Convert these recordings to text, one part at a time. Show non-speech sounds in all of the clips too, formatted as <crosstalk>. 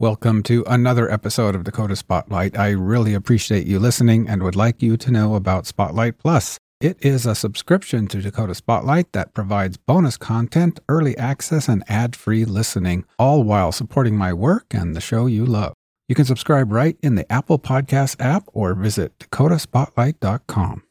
Welcome to another episode of Dakota Spotlight. I really appreciate you listening and would like you to know about Spotlight Plus. It is a subscription to Dakota Spotlight that provides bonus content, early access, and ad free listening, all while supporting my work and the show you love. You can subscribe right in the Apple Podcast app or visit dakotaspotlight.com.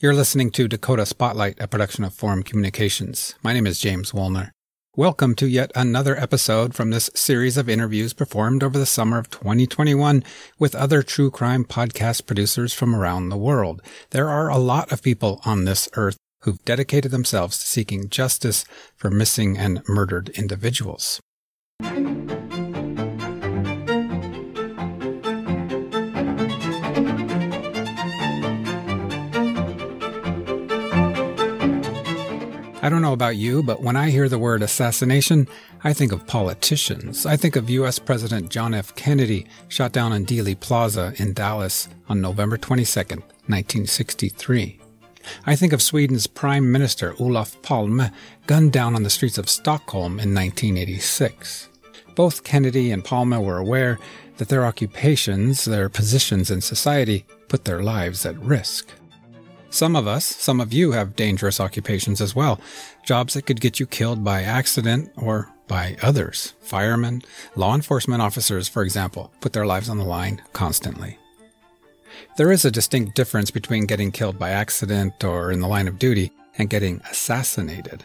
You're listening to Dakota Spotlight, a production of Forum Communications. My name is James Wolner. Welcome to yet another episode from this series of interviews performed over the summer of 2021 with other true crime podcast producers from around the world. There are a lot of people on this earth who've dedicated themselves to seeking justice for missing and murdered individuals. I don't know about you, but when I hear the word assassination, I think of politicians. I think of U.S. President John F. Kennedy, shot down in Dealey Plaza in Dallas on November 22, 1963. I think of Sweden's Prime Minister Olof Palme, gunned down on the streets of Stockholm in 1986. Both Kennedy and Palme were aware that their occupations, their positions in society, put their lives at risk. Some of us, some of you have dangerous occupations as well. Jobs that could get you killed by accident or by others. Firemen, law enforcement officers, for example, put their lives on the line constantly. There is a distinct difference between getting killed by accident or in the line of duty and getting assassinated.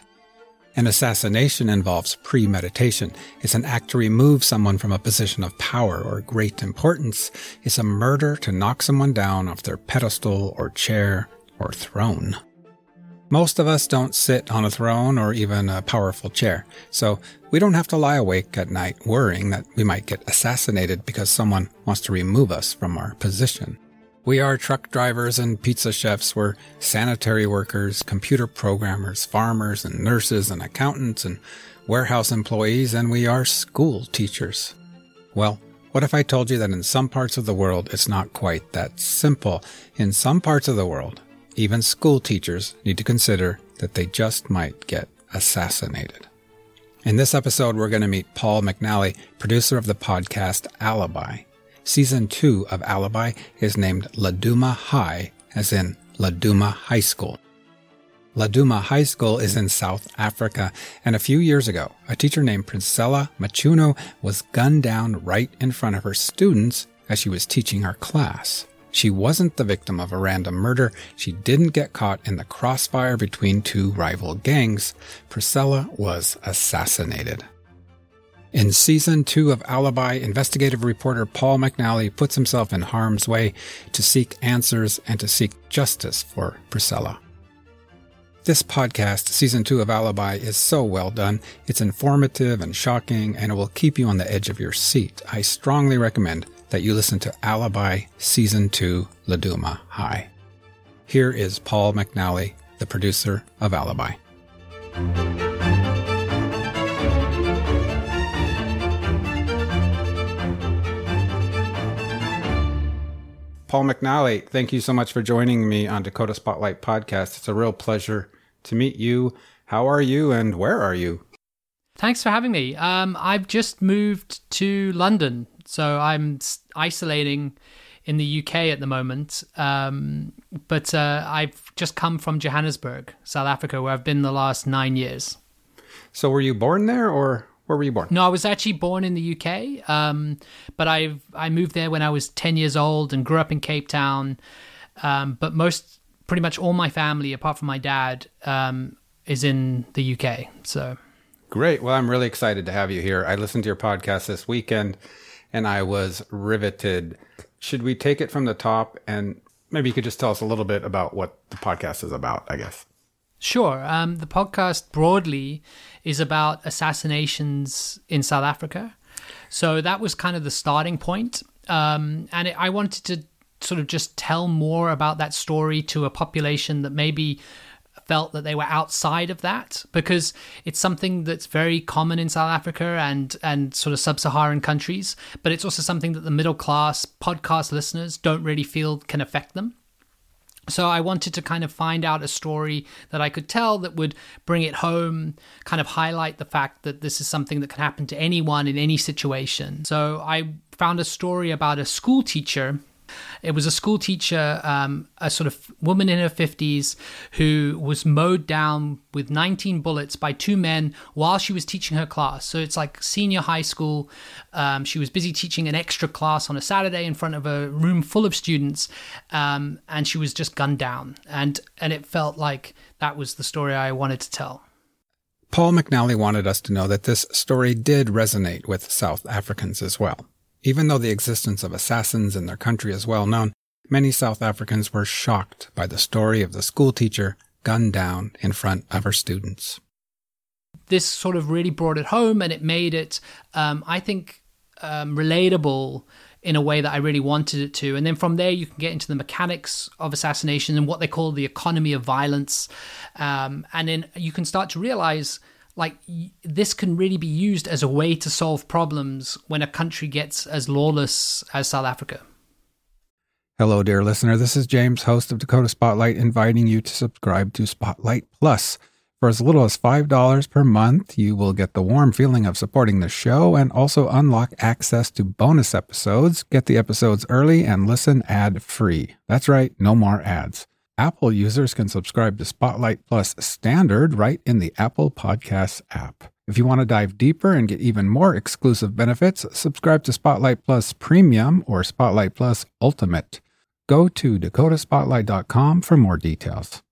An assassination involves premeditation. It's an act to remove someone from a position of power or great importance. It's a murder to knock someone down off their pedestal or chair or throne. Most of us don't sit on a throne or even a powerful chair, so we don't have to lie awake at night worrying that we might get assassinated because someone wants to remove us from our position. We are truck drivers and pizza chefs, we're sanitary workers, computer programmers, farmers and nurses and accountants and warehouse employees, and we are school teachers. Well, what if I told you that in some parts of the world it's not quite that simple? In some parts of the world, even school teachers need to consider that they just might get assassinated. In this episode, we're going to meet Paul McNally, producer of the podcast Alibi. Season 2 of Alibi is named Laduma High, as in Laduma High School. Laduma High School is in South Africa, and a few years ago, a teacher named Priscilla Machuno was gunned down right in front of her students as she was teaching her class. She wasn't the victim of a random murder. She didn't get caught in the crossfire between two rival gangs. Priscilla was assassinated. In season two of Alibi, investigative reporter Paul McNally puts himself in harm's way to seek answers and to seek justice for Priscilla. This podcast, season two of Alibi, is so well done. It's informative and shocking, and it will keep you on the edge of your seat. I strongly recommend that you listen to Alibi Season 2 Laduma High. Here is Paul McNally, the producer of Alibi. Paul McNally, thank you so much for joining me on Dakota Spotlight Podcast. It's a real pleasure to meet you. How are you and where are you? Thanks for having me. Um, I've just moved to London so I'm isolating in the UK at the moment. Um, but uh, I've just come from Johannesburg, South Africa, where I've been the last nine years. So were you born there or where were you born? No, I was actually born in the UK. Um, but I I moved there when I was 10 years old and grew up in Cape Town. Um, but most, pretty much all my family, apart from my dad, um, is in the UK. So. Great. Well, I'm really excited to have you here. I listened to your podcast this weekend and I was riveted. Should we take it from the top and maybe you could just tell us a little bit about what the podcast is about, I guess? Sure. Um, the podcast broadly is about assassinations in South Africa. So that was kind of the starting point. Um, and it, I wanted to sort of just tell more about that story to a population that maybe felt that they were outside of that because it's something that's very common in South Africa and and sort of sub-Saharan countries, but it's also something that the middle class podcast listeners don't really feel can affect them. So I wanted to kind of find out a story that I could tell that would bring it home, kind of highlight the fact that this is something that can happen to anyone in any situation. So I found a story about a school teacher it was a school teacher, um, a sort of woman in her 50s, who was mowed down with 19 bullets by two men while she was teaching her class. So it's like senior high school. Um, she was busy teaching an extra class on a Saturday in front of a room full of students, um, and she was just gunned down. And and it felt like that was the story I wanted to tell. Paul McNally wanted us to know that this story did resonate with South Africans as well. Even though the existence of assassins in their country is well known, many South Africans were shocked by the story of the schoolteacher gunned down in front of her students. This sort of really brought it home and it made it, um, I think, um, relatable in a way that I really wanted it to. And then from there, you can get into the mechanics of assassination and what they call the economy of violence. Um, and then you can start to realize like this can really be used as a way to solve problems when a country gets as lawless as South Africa. Hello, dear listener. This is James, host of Dakota Spotlight, inviting you to subscribe to Spotlight Plus. For as little as $5 per month, you will get the warm feeling of supporting the show and also unlock access to bonus episodes, get the episodes early, and listen ad free. That's right, no more ads. Apple users can subscribe to Spotlight Plus Standard right in the Apple Podcasts app. If you want to dive deeper and get even more exclusive benefits, subscribe to Spotlight Plus Premium or Spotlight Plus Ultimate. Go to dakotaspotlight.com for more details.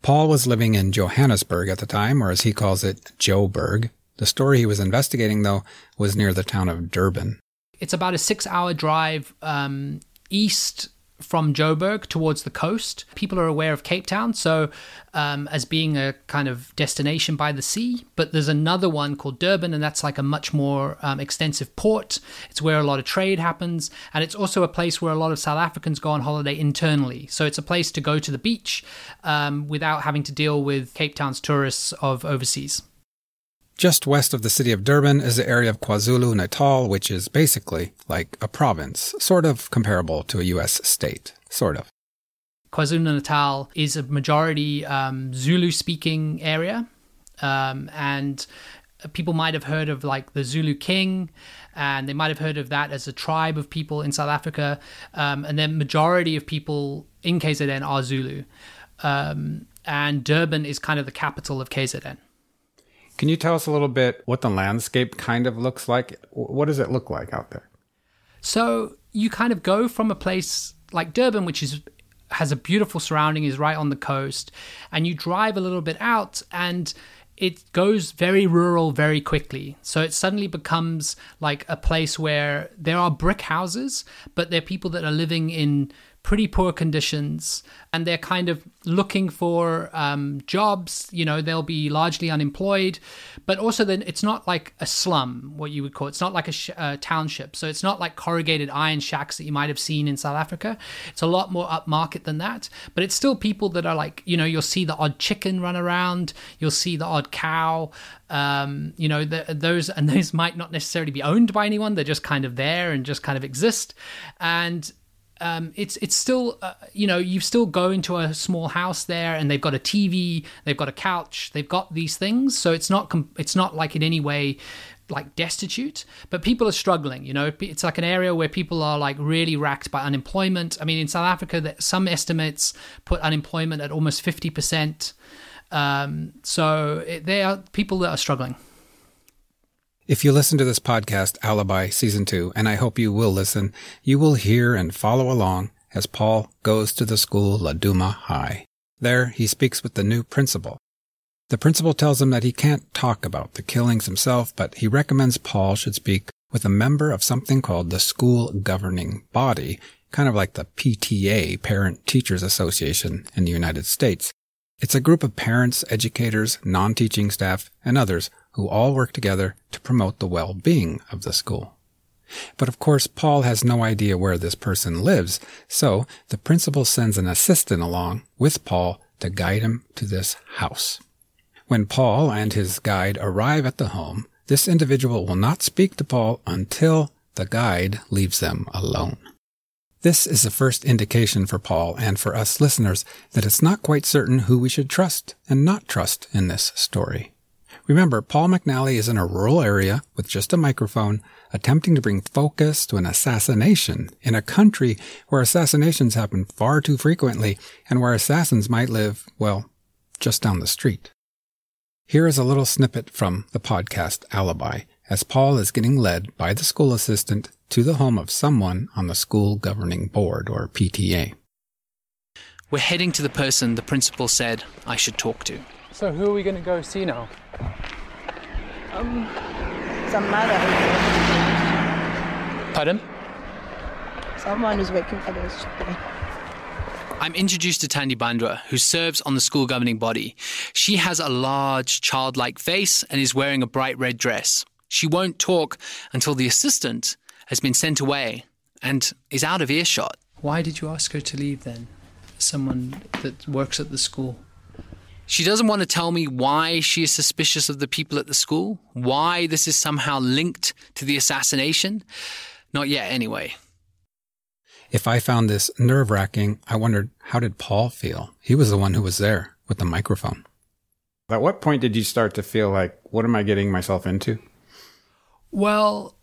Paul was living in Johannesburg at the time, or as he calls it, Joburg. The story he was investigating, though, was near the town of Durban. It's about a six hour drive um, east from Joburg towards the coast. People are aware of Cape Town, so um, as being a kind of destination by the sea. But there's another one called Durban, and that's like a much more um, extensive port. It's where a lot of trade happens, and it's also a place where a lot of South Africans go on holiday internally. So it's a place to go to the beach um, without having to deal with Cape Town's tourists of overseas. Just west of the city of Durban is the area of KwaZulu Natal, which is basically like a province, sort of comparable to a U.S. state, sort of. KwaZulu Natal is a majority um, Zulu speaking area. Um, and people might have heard of like the Zulu King, and they might have heard of that as a tribe of people in South Africa. Um, and then majority of people in KZN are Zulu. Um, and Durban is kind of the capital of KZN. Can you tell us a little bit what the landscape kind of looks like? What does it look like out there? So you kind of go from a place like Durban, which is has a beautiful surrounding, is right on the coast, and you drive a little bit out and it goes very rural very quickly. So it suddenly becomes like a place where there are brick houses, but there are people that are living in pretty poor conditions and they're kind of looking for um, jobs. You know, they'll be largely unemployed, but also then it's not like a slum, what you would call it. It's not like a sh- uh, township. So it's not like corrugated iron shacks that you might have seen in South Africa. It's a lot more upmarket than that, but it's still people that are like, you know, you'll see the odd chicken run around, you'll see the odd cow. Um, you know, the, those and <laughs> those might not necessarily be owned by anyone. They're just kind of there and just kind of exist. And um, it's it's still uh, you know you still go into a small house there and they've got a TV, they've got a couch, they've got these things. So it's not com- it's not like in any way like destitute, but people are struggling. You know, it's like an area where people are like really racked by unemployment. I mean, in South Africa, that some estimates put unemployment at almost fifty percent. Um, so it, they are people that are struggling. If you listen to this podcast, Alibi Season 2, and I hope you will listen, you will hear and follow along as Paul goes to the school Laduma High. There, he speaks with the new principal. The principal tells him that he can't talk about the killings himself, but he recommends Paul should speak with a member of something called the school governing body, kind of like the PTA, Parent Teachers Association in the United States. It's a group of parents, educators, non-teaching staff, and others who all work together to promote the well-being of the school. But of course, Paul has no idea where this person lives, so the principal sends an assistant along with Paul to guide him to this house. When Paul and his guide arrive at the home, this individual will not speak to Paul until the guide leaves them alone. This is the first indication for Paul and for us listeners that it's not quite certain who we should trust and not trust in this story. Remember, Paul McNally is in a rural area with just a microphone, attempting to bring focus to an assassination in a country where assassinations happen far too frequently and where assassins might live, well, just down the street. Here is a little snippet from the podcast Alibi as Paul is getting led by the school assistant to the home of someone on the school governing board or PTA. We're heading to the person the principal said I should talk to. So who are we going to go see now? Um, some mother. Pardon? Someone who's working for those children. I'm introduced to Tanya Bandra, who serves on the school governing body. She has a large, childlike face and is wearing a bright red dress. She won't talk until the assistant has been sent away and is out of earshot. Why did you ask her to leave then? Someone that works at the school. She doesn't want to tell me why she is suspicious of the people at the school, why this is somehow linked to the assassination. Not yet, anyway. If I found this nerve wracking, I wondered how did Paul feel? He was the one who was there with the microphone. At what point did you start to feel like, what am I getting myself into? Well,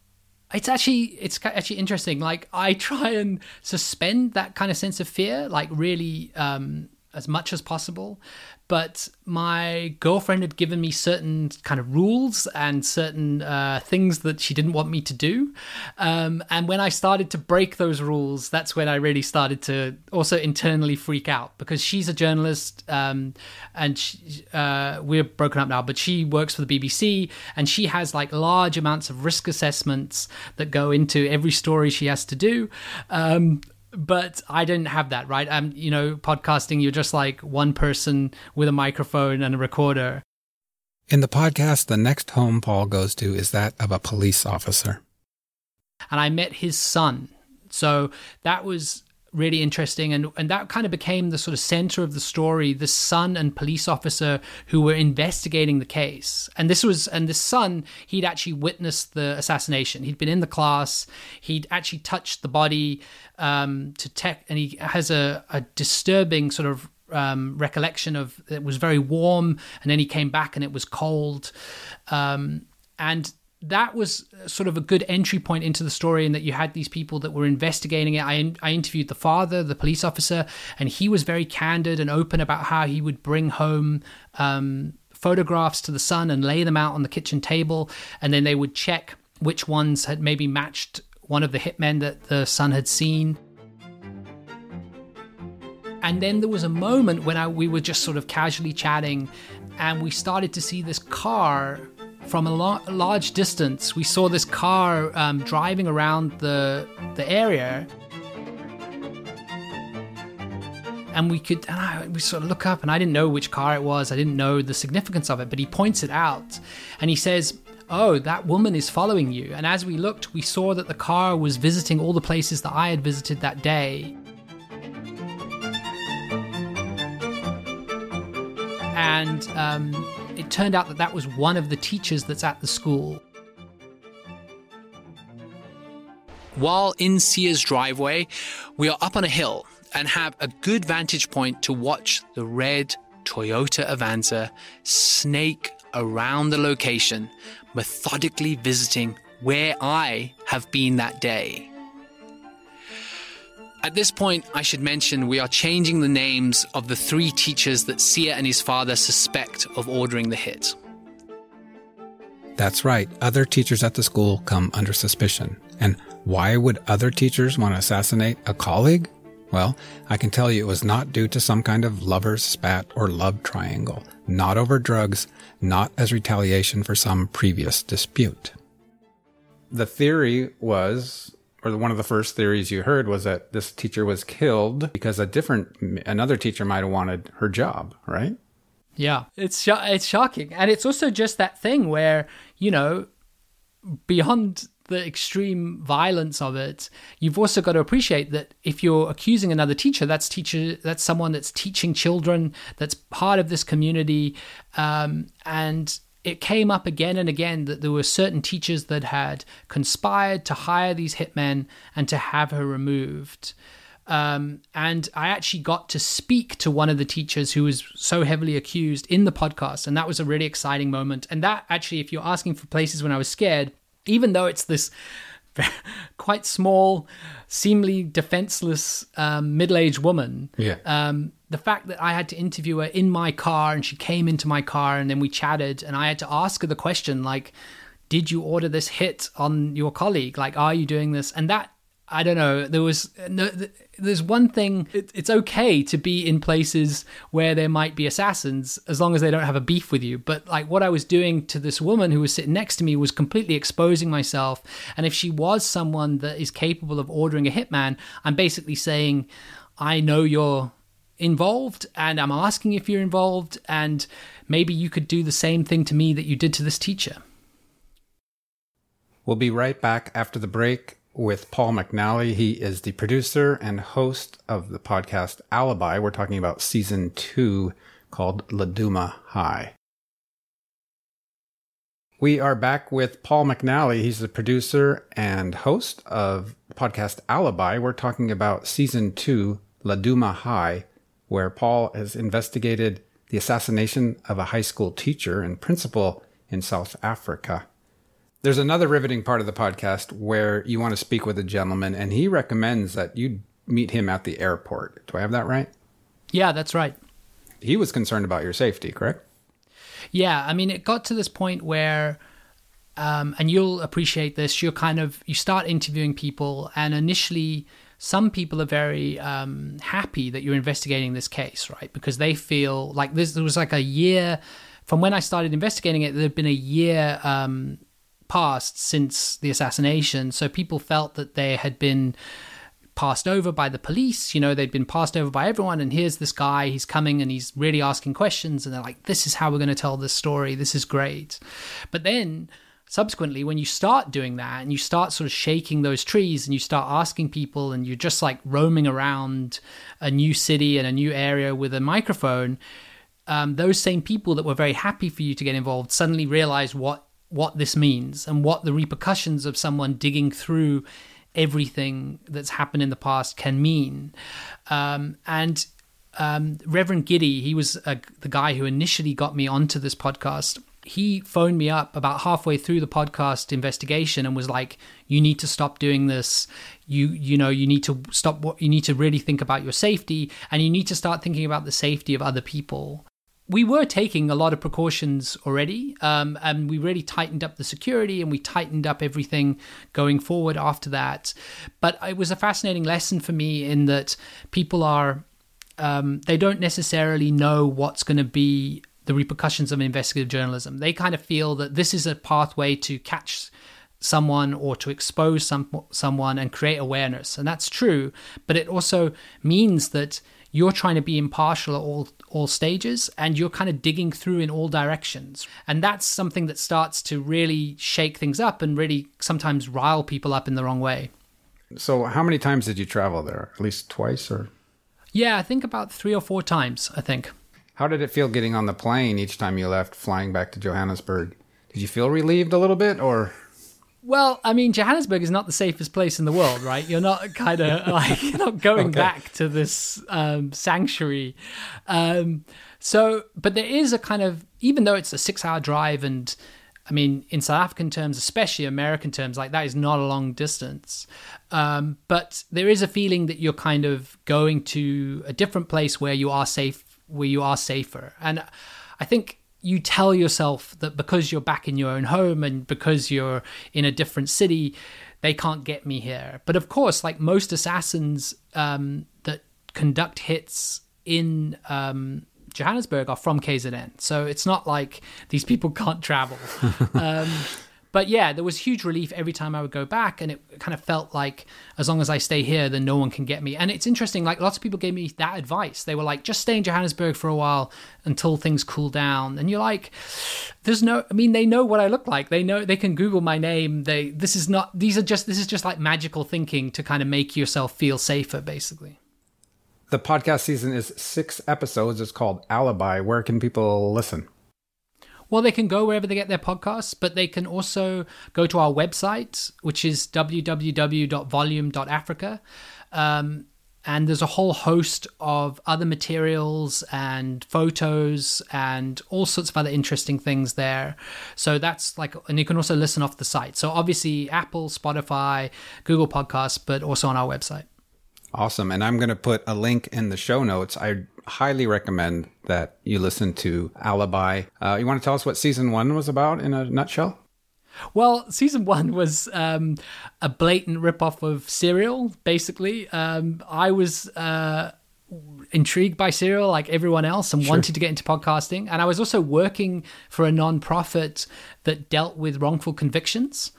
it's actually it's actually interesting. Like I try and suspend that kind of sense of fear, like really um, as much as possible but my girlfriend had given me certain kind of rules and certain uh, things that she didn't want me to do. Um, and when I started to break those rules, that's when I really started to also internally freak out because she's a journalist um, and she, uh, we're broken up now, but she works for the BBC and she has like large amounts of risk assessments that go into every story she has to do. Um, but I didn't have that, right? Um, you know, podcasting, you're just like one person with a microphone and a recorder. In the podcast, the next home Paul goes to is that of a police officer. And I met his son. So that was really interesting. And and that kind of became the sort of center of the story the son and police officer who were investigating the case. And this was and the son he'd actually witnessed the assassination. He'd been in the class. He'd actually touched the body um, to tech and he has a, a disturbing sort of um, recollection of it was very warm and then he came back and it was cold. Um, and that was sort of a good entry point into the story, in that you had these people that were investigating it. I, I interviewed the father, the police officer, and he was very candid and open about how he would bring home um, photographs to the son and lay them out on the kitchen table, and then they would check which ones had maybe matched one of the hitmen that the son had seen. And then there was a moment when I, we were just sort of casually chatting, and we started to see this car from a, lo- large distance, we saw this car um, driving around the the area, and we could and I, we sort of look up, and I didn't know which car it was. I didn't know the significance of it, but he points it out, and he says. Oh, that woman is following you. And as we looked, we saw that the car was visiting all the places that I had visited that day. And um, it turned out that that was one of the teachers that's at the school. While in Sia's driveway, we are up on a hill and have a good vantage point to watch the red Toyota Avanza snake around the location, methodically visiting where I have been that day. At this point, I should mention we are changing the names of the three teachers that Sia and his father suspect of ordering the hit. That's right. Other teachers at the school come under suspicion. And why would other teachers want to assassinate a colleague? Well, I can tell you it was not due to some kind of lover's spat or love triangle, not over drugs, not as retaliation for some previous dispute. The theory was or one of the first theories you heard was that this teacher was killed because a different another teacher might have wanted her job, right? Yeah, it's sh- it's shocking, and it's also just that thing where you know, beyond the extreme violence of it, you've also got to appreciate that if you're accusing another teacher, that's teacher, that's someone that's teaching children, that's part of this community, um, and it came up again and again that there were certain teachers that had conspired to hire these hitmen and to have her removed. Um, and I actually got to speak to one of the teachers who was so heavily accused in the podcast. And that was a really exciting moment. And that actually, if you're asking for places when I was scared, even though it's this <laughs> quite small, seemingly defenseless um, middle aged woman, Yeah. um, the fact that I had to interview her in my car and she came into my car and then we chatted and I had to ask her the question like, did you order this hit on your colleague? Like, are you doing this? And that I don't know. There was no. There's one thing. It, it's okay to be in places where there might be assassins, as long as they don't have a beef with you. But like what I was doing to this woman who was sitting next to me was completely exposing myself. And if she was someone that is capable of ordering a hitman, I'm basically saying, I know you're involved, and I'm asking if you're involved, and maybe you could do the same thing to me that you did to this teacher. We'll be right back after the break with Paul McNally. He is the producer and host of the podcast Alibi. We're talking about season two called Laduma High. We are back with Paul McNally. He's the producer and host of podcast Alibi. We're talking about season two, Laduma High, where Paul has investigated the assassination of a high school teacher and principal in South Africa. There's another riveting part of the podcast where you want to speak with a gentleman, and he recommends that you meet him at the airport. Do I have that right? Yeah, that's right. He was concerned about your safety, correct? Yeah, I mean, it got to this point where, um, and you'll appreciate this. You're kind of you start interviewing people, and initially, some people are very um, happy that you're investigating this case, right? Because they feel like this. There was like a year from when I started investigating it. There had been a year um, passed since the assassination, so people felt that they had been passed over by the police. You know, they'd been passed over by everyone. And here's this guy, he's coming and he's really asking questions. And they're like, this is how we're going to tell this story. This is great. But then subsequently, when you start doing that and you start sort of shaking those trees and you start asking people and you're just like roaming around a new city and a new area with a microphone, um, those same people that were very happy for you to get involved suddenly realize what what this means and what the repercussions of someone digging through everything that's happened in the past can mean. Um, and um, Reverend Giddy, he was uh, the guy who initially got me onto this podcast. He phoned me up about halfway through the podcast investigation and was like, "You need to stop doing this. You you know you need to stop. What you need to really think about your safety, and you need to start thinking about the safety of other people." We were taking a lot of precautions already, um, and we really tightened up the security and we tightened up everything going forward after that. But it was a fascinating lesson for me in that people are, um, they don't necessarily know what's going to be the repercussions of investigative journalism. They kind of feel that this is a pathway to catch someone or to expose some someone and create awareness, and that's true. But it also means that you're trying to be impartial at all all stages and you're kind of digging through in all directions. And that's something that starts to really shake things up and really sometimes rile people up in the wrong way. So, how many times did you travel there? At least twice, or? Yeah i think about three or four times i think. How did it feel getting on the plane each time you left, flying back to Johannesburg? Did you feel relieved a little bit, or Well, I mean, Johannesburg is not the safest place in the world, right? You're not kind of <laughs> like you're not going Okay. back to this um, sanctuary. Um, so, but there is a kind of even though it's a six-hour drive, and I mean, in South African terms, especially American terms, like that is not a long distance. Um, but there is a feeling that you're kind of going to a different place where you are safe, where you are safer, and I think you tell yourself that because you're back in your own home and because you're in a different city, they can't get me here. But of course, like most assassins um, that conduct hits in um, Johannesburg are from KZN. So it's not like these people can't travel. <laughs> um, but yeah, there was huge relief every time I would go back, and it kind of felt like as long as I stay here, then no one can get me. And it's interesting, like lots of people gave me that advice. They were like, just stay in Johannesburg for a while until things cool down. And you're like, there's no, I mean, they know what I look like. They know they can Google my name. They, this is not, these are just, this is just like magical thinking to kind of make yourself feel safer, basically. the podcast season is six episodes? It's called Alibi. Where can people listen? Well, they can go wherever they get their podcasts, but they can also go to our website, which is www.volume.africa. Um, and there's a whole host of other materials and photos and all sorts of other interesting things there. So that's like, and you can also listen off the site. So obviously, Apple, Spotify, Google Podcasts, but also on our website. Awesome. And I'm going to put a link in the show notes. I highly recommend that you listen to Alibi. Uh, you want to tell us what season one was about in a nutshell? Well, season one was um, a blatant ripoff of Serial, basically. Um, I was uh, intrigued by Serial like everyone else and sure. wanted to get into podcasting. And I was also working for a non-profit that dealt with wrongful convictions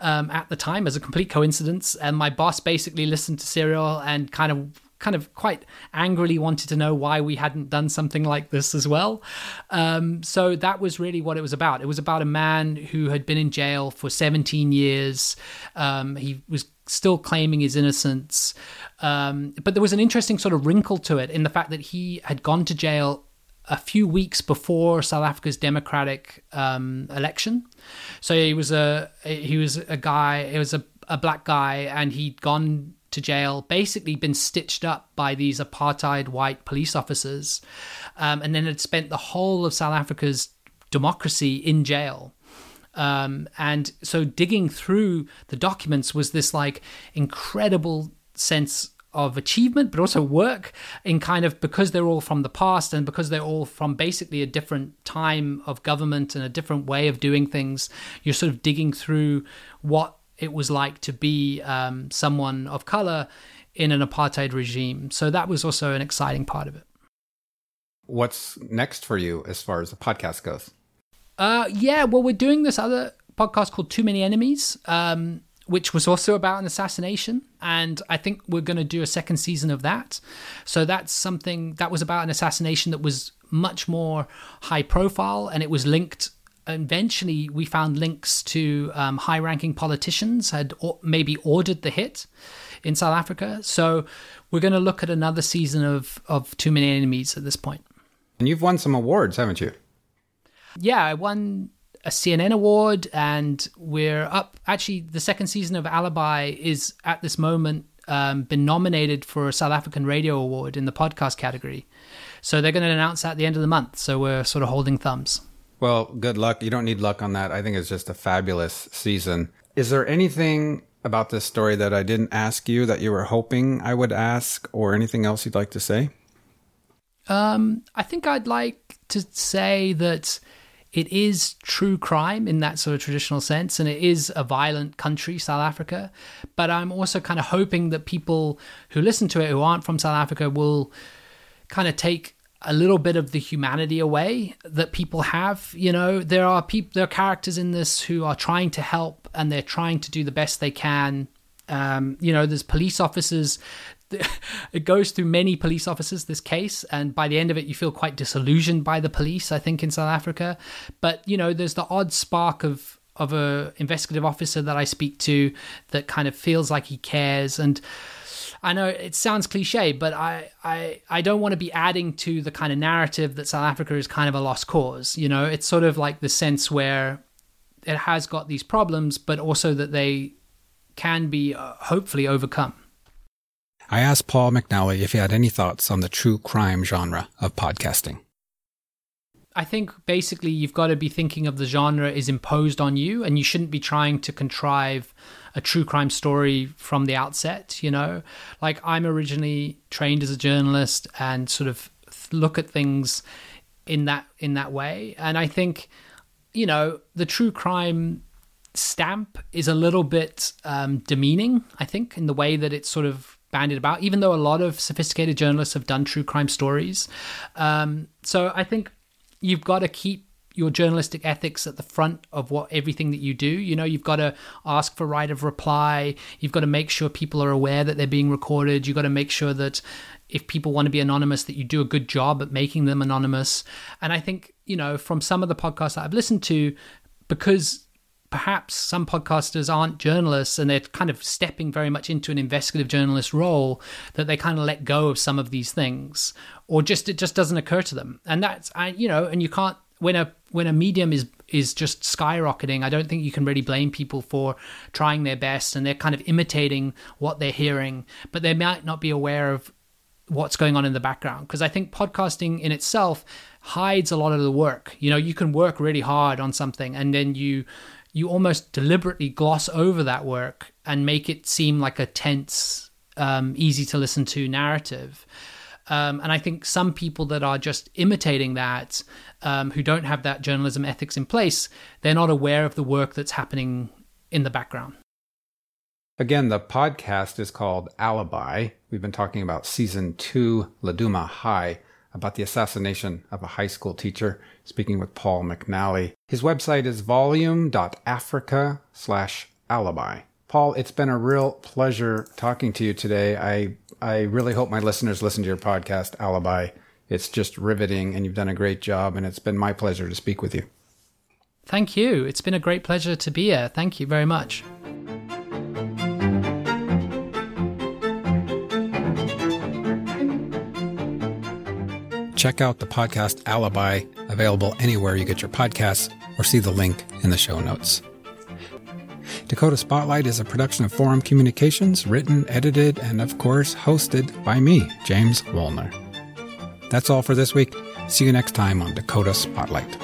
um, at the time as a complete coincidence. And my boss basically listened to Serial and kind of kind of quite angrily wanted to know why we hadn't done something like this as well. Um, so that was really what it was about. It was about a man who had been in jail for 17 years. Um, he was still claiming his innocence. Um, but there was an interesting sort of wrinkle to it in the fact that he had gone to jail a few weeks before South Africa's democratic um, election. So he was a he was a guy. It was a, a black guy, and he'd gone to jail, basically been stitched up by these apartheid white police officers, um, and then had spent the whole of South Africa's democracy in jail. Um, and so digging through the documents was this like incredible sense of achievement, but also work in kind of because they're all from the past and because they're all from basically a different time of government and a different way of doing things. You're sort of digging through what it was like to be um, someone of color in an apartheid regime. So that was also an exciting part of it. What's next for you as far as the podcast goes? Uh, yeah, well, we're doing this other podcast called Too Many Enemies, um, which was also about an assassination. And I think we're going to do a second season of that. So that's something that was about an assassination that was much more high profile and it was linked eventually we found links to um, high ranking politicians had or- maybe ordered the hit in South Africa. So we're going to look at another season of, of Too Many Enemies at this point. And you've won some awards, haven't you? Yeah, I won a CNN award, and we're up. Actually, the second season of Alibi is at this moment um, been nominated for a South African Radio Award in the podcast category. So they're going to announce that at the end of the month. So we're sort of holding thumbs. Well, good luck. You don't need luck on that. I think it's just a fabulous season. Is there anything about this story that I didn't ask you that you were hoping I would ask, or anything else you'd like to say? Um, I think I'd like to say that it is true crime in that sort of traditional sense, and it is a violent country, South Africa. But I'm also kind of hoping that people who listen to it who aren't from South Africa will kind of take a little bit of the humanity away that people have. You know, there are people, there are characters in this who are trying to help and they're trying to do the best they can. Um, you know, there's police officers. <laughs> It goes through many police officers, this case, and by the end of it, you feel quite disillusioned by the police, I think, in South Africa. But, you know, there's the odd spark of, of a investigative officer that I speak to that kind of feels like he cares. And, I know it sounds cliche, but I, I, I don't want to be adding to the kind of narrative that South Africa is kind of a lost cause. You know, it's sort of like the sense where it has got these problems, but also that they can be uh, hopefully overcome. I asked Paul McNally if he had any thoughts on the true crime genre of podcasting. I think basically you've got to be thinking of the genre is imposed on you, and you shouldn't be trying to contrive a true crime story from the outset. You know, like I'm originally trained as a journalist and sort of look at things in that in that way, and I think you know the true crime stamp is a little bit um, demeaning. I think in the way that it's sort of bandied about, even though a lot of sophisticated journalists have done true crime stories. Um, so I think you've got to keep your journalistic ethics at the front of what everything that you do. You know, you've got to ask for right of reply. You've got to make sure people are aware that they're being recorded. You've got to make sure that if people want to be anonymous, that you do a good job at making them anonymous. And I think, you know, from some of the podcasts that I've listened to, because perhaps some podcasters aren't journalists and they're kind of stepping very much into an investigative journalist role that they kind of let go of some of these things or just it just doesn't occur to them and that's you know and you can't when a when a medium is is just skyrocketing, I don't think you can really blame people for trying their best and they're kind of imitating what they're hearing, but they might not be aware of what's going on in the background because I think podcasting in itself hides a lot of the work. You know, you can work really hard on something and then you you almost deliberately gloss over that work and make it seem like a tense, um, easy to listen to narrative. Um, and I think some people that are just imitating that, um, who don't have that journalism ethics in place, they're not aware of the work that's happening in the background. Again, the podcast is called Alibi. We've been talking about season two, Laduma High, about the assassination of a high school teacher, speaking with Paul McNally. His website is volume.africa slash alibi. Paul, it's been a real pleasure talking to you today. I, I really hope my listeners listen to your podcast, Alibi. It's just riveting and you've done a great job, and it's been my pleasure to speak with you. Thank you. It's been a great pleasure to be here. Thank you very much. check out the podcast Alibi, available anywhere you get your podcasts, or see the link in the show notes. Dakota Spotlight is a production of Forum Communications, written, edited, and of course, hosted by me, James Wolner. That's all for this week. See you next time on Dakota Spotlight.